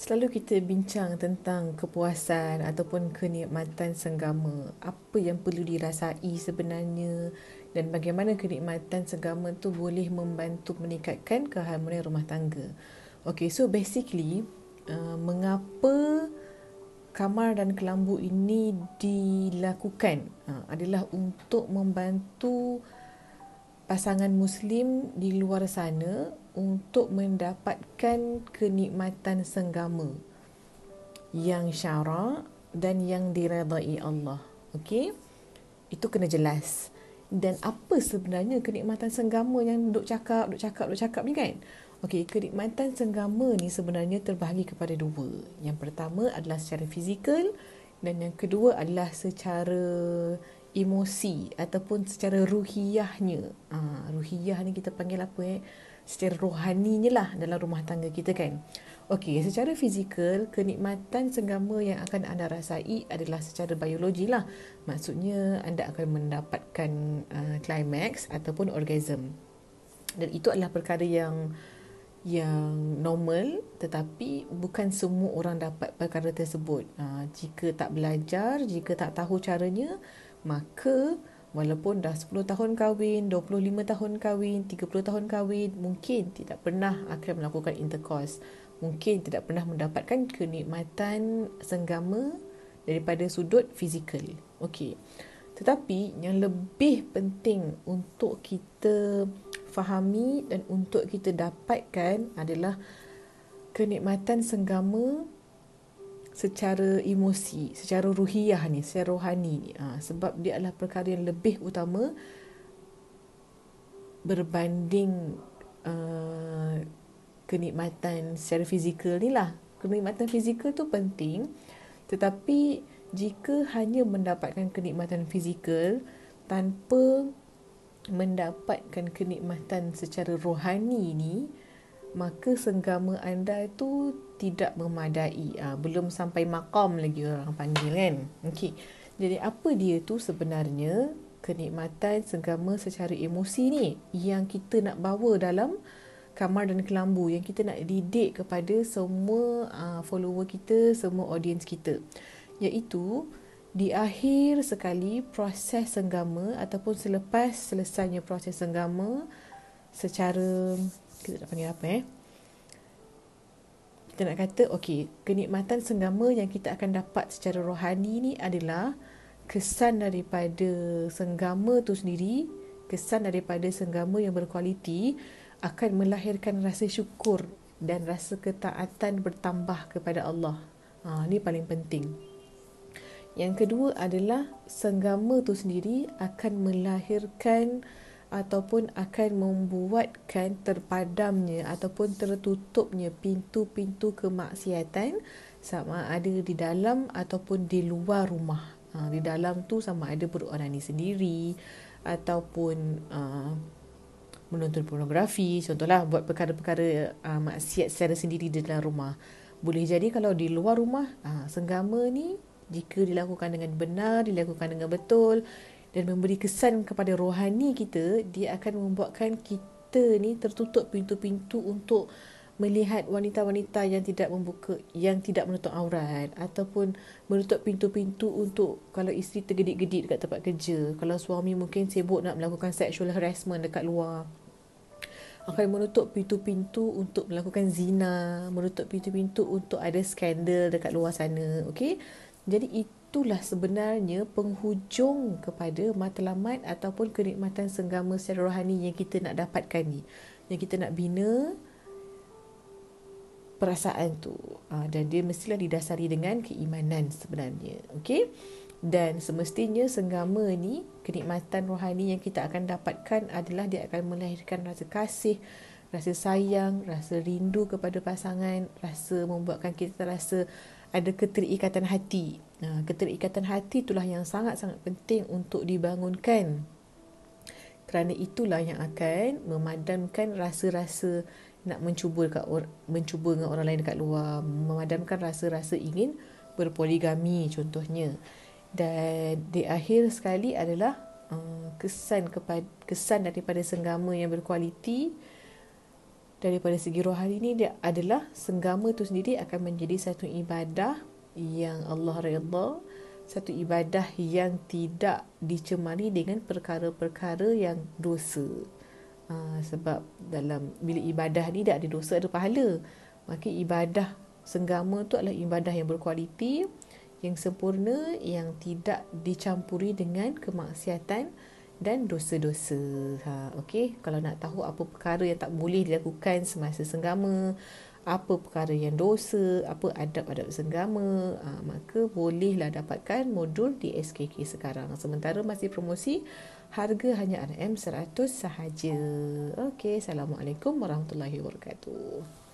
Selalu kita bincang tentang kepuasan ataupun kenikmatan senggama. Apa yang perlu dirasai sebenarnya dan bagaimana kenikmatan senggama tu boleh membantu meningkatkan keharmonian rumah tangga. Okay, so basically, uh, mengapa kamar dan kelambu ini dilakukan uh, adalah untuk membantu pasangan muslim di luar sana untuk mendapatkan kenikmatan senggama yang syarak dan yang diredai Allah. Okey? Itu kena jelas. Dan apa sebenarnya kenikmatan senggama yang duk cakap, duk cakap, duk cakap ni kan? Okey, kenikmatan senggama ni sebenarnya terbahagi kepada dua. Yang pertama adalah secara fizikal dan yang kedua adalah secara emosi ataupun secara ruhiyahnya. Ha, ruhiyah ni kita panggil apa eh? Secara rohaninya lah dalam rumah tangga kita kan. Okey, secara fizikal, kenikmatan senggama yang akan anda rasai adalah secara biologi lah. Maksudnya, anda akan mendapatkan uh, climax ataupun orgasm. Dan itu adalah perkara yang yang normal tetapi bukan semua orang dapat perkara tersebut. Uh, jika tak belajar, jika tak tahu caranya, maka walaupun dah 10 tahun kahwin, 25 tahun kahwin, 30 tahun kahwin, mungkin tidak pernah akan melakukan intercourse. Mungkin tidak pernah mendapatkan kenikmatan senggama daripada sudut fizikal. Okey. Tetapi yang lebih penting untuk kita fahami dan untuk kita dapatkan adalah kenikmatan senggama secara emosi, secara ruhiyah ni, secara rohani ni. Ha, sebab dia adalah perkara yang lebih utama berbanding uh, kenikmatan secara fizikal ni lah. Kenikmatan fizikal tu penting tetapi jika hanya mendapatkan kenikmatan fizikal tanpa mendapatkan kenikmatan secara rohani ni, maka senggama anda itu tidak memadai. Ha, belum sampai makam lagi orang panggil kan. Okey. Jadi apa dia tu sebenarnya kenikmatan senggama secara emosi ni yang kita nak bawa dalam kamar dan kelambu yang kita nak didik kepada semua uh, follower kita, semua audience kita. Iaitu di akhir sekali proses senggama ataupun selepas selesainya proses senggama secara kita nak panggil apa eh kita nak kata okey kenikmatan senggama yang kita akan dapat secara rohani ni adalah kesan daripada senggama tu sendiri kesan daripada senggama yang berkualiti akan melahirkan rasa syukur dan rasa ketaatan bertambah kepada Allah. Ha, ini paling penting. Yang kedua adalah senggama tu sendiri akan melahirkan ataupun akan membuatkan terpadamnya ataupun tertutupnya pintu-pintu kemaksiatan sama ada di dalam ataupun di luar rumah. Ha, di dalam tu sama ada beronani sendiri ataupun uh, menonton pornografi, contohlah buat perkara-perkara uh, maksiat secara sendiri di dalam rumah. Boleh jadi kalau di luar rumah, uh, senggama ni jika dilakukan dengan benar, dilakukan dengan betul, dan memberi kesan kepada rohani kita, dia akan membuatkan kita ni tertutup pintu-pintu untuk melihat wanita-wanita yang tidak membuka yang tidak menutup aurat ataupun menutup pintu-pintu untuk kalau isteri tergedik-gedik dekat tempat kerja. Kalau suami mungkin sibuk nak melakukan sexual harassment dekat luar akan menutup pintu-pintu untuk melakukan zina menutup pintu-pintu untuk ada skandal dekat luar sana okey? Jadi itulah sebenarnya penghujung kepada matlamat ataupun kenikmatan senggama secara rohani yang kita nak dapatkan ni. Yang kita nak bina perasaan tu. Ha, dan dia mestilah didasari dengan keimanan sebenarnya. Okey? Dan semestinya senggama ni, kenikmatan rohani yang kita akan dapatkan adalah dia akan melahirkan rasa kasih, rasa sayang, rasa rindu kepada pasangan, rasa membuatkan kita rasa ada keterikatan hati. Keterikatan hati itulah yang sangat-sangat penting untuk dibangunkan. Kerana itulah yang akan memadamkan rasa-rasa nak mencuba dekat or- mencuba dengan orang lain dekat luar, memadamkan rasa-rasa ingin berpoligami contohnya. Dan di akhir sekali adalah uh, kesan kepada kesan daripada senggama yang berkualiti daripada segi rohani ini dia adalah senggama itu sendiri akan menjadi satu ibadah yang Allah redha satu ibadah yang tidak dicemari dengan perkara-perkara yang dosa. Ha, sebab dalam bila ibadah ni tak ada dosa ada pahala. Maka ibadah senggama tu adalah ibadah yang berkualiti, yang sempurna, yang tidak dicampuri dengan kemaksiatan dan dosa-dosa. Ha, okay? Kalau nak tahu apa perkara yang tak boleh dilakukan semasa senggama, apa perkara yang dosa, apa adab-adab senggama, ha, maka bolehlah dapatkan modul di SKK sekarang. Sementara masih promosi, harga hanya RM100 sahaja. Okay, Assalamualaikum warahmatullahi wabarakatuh.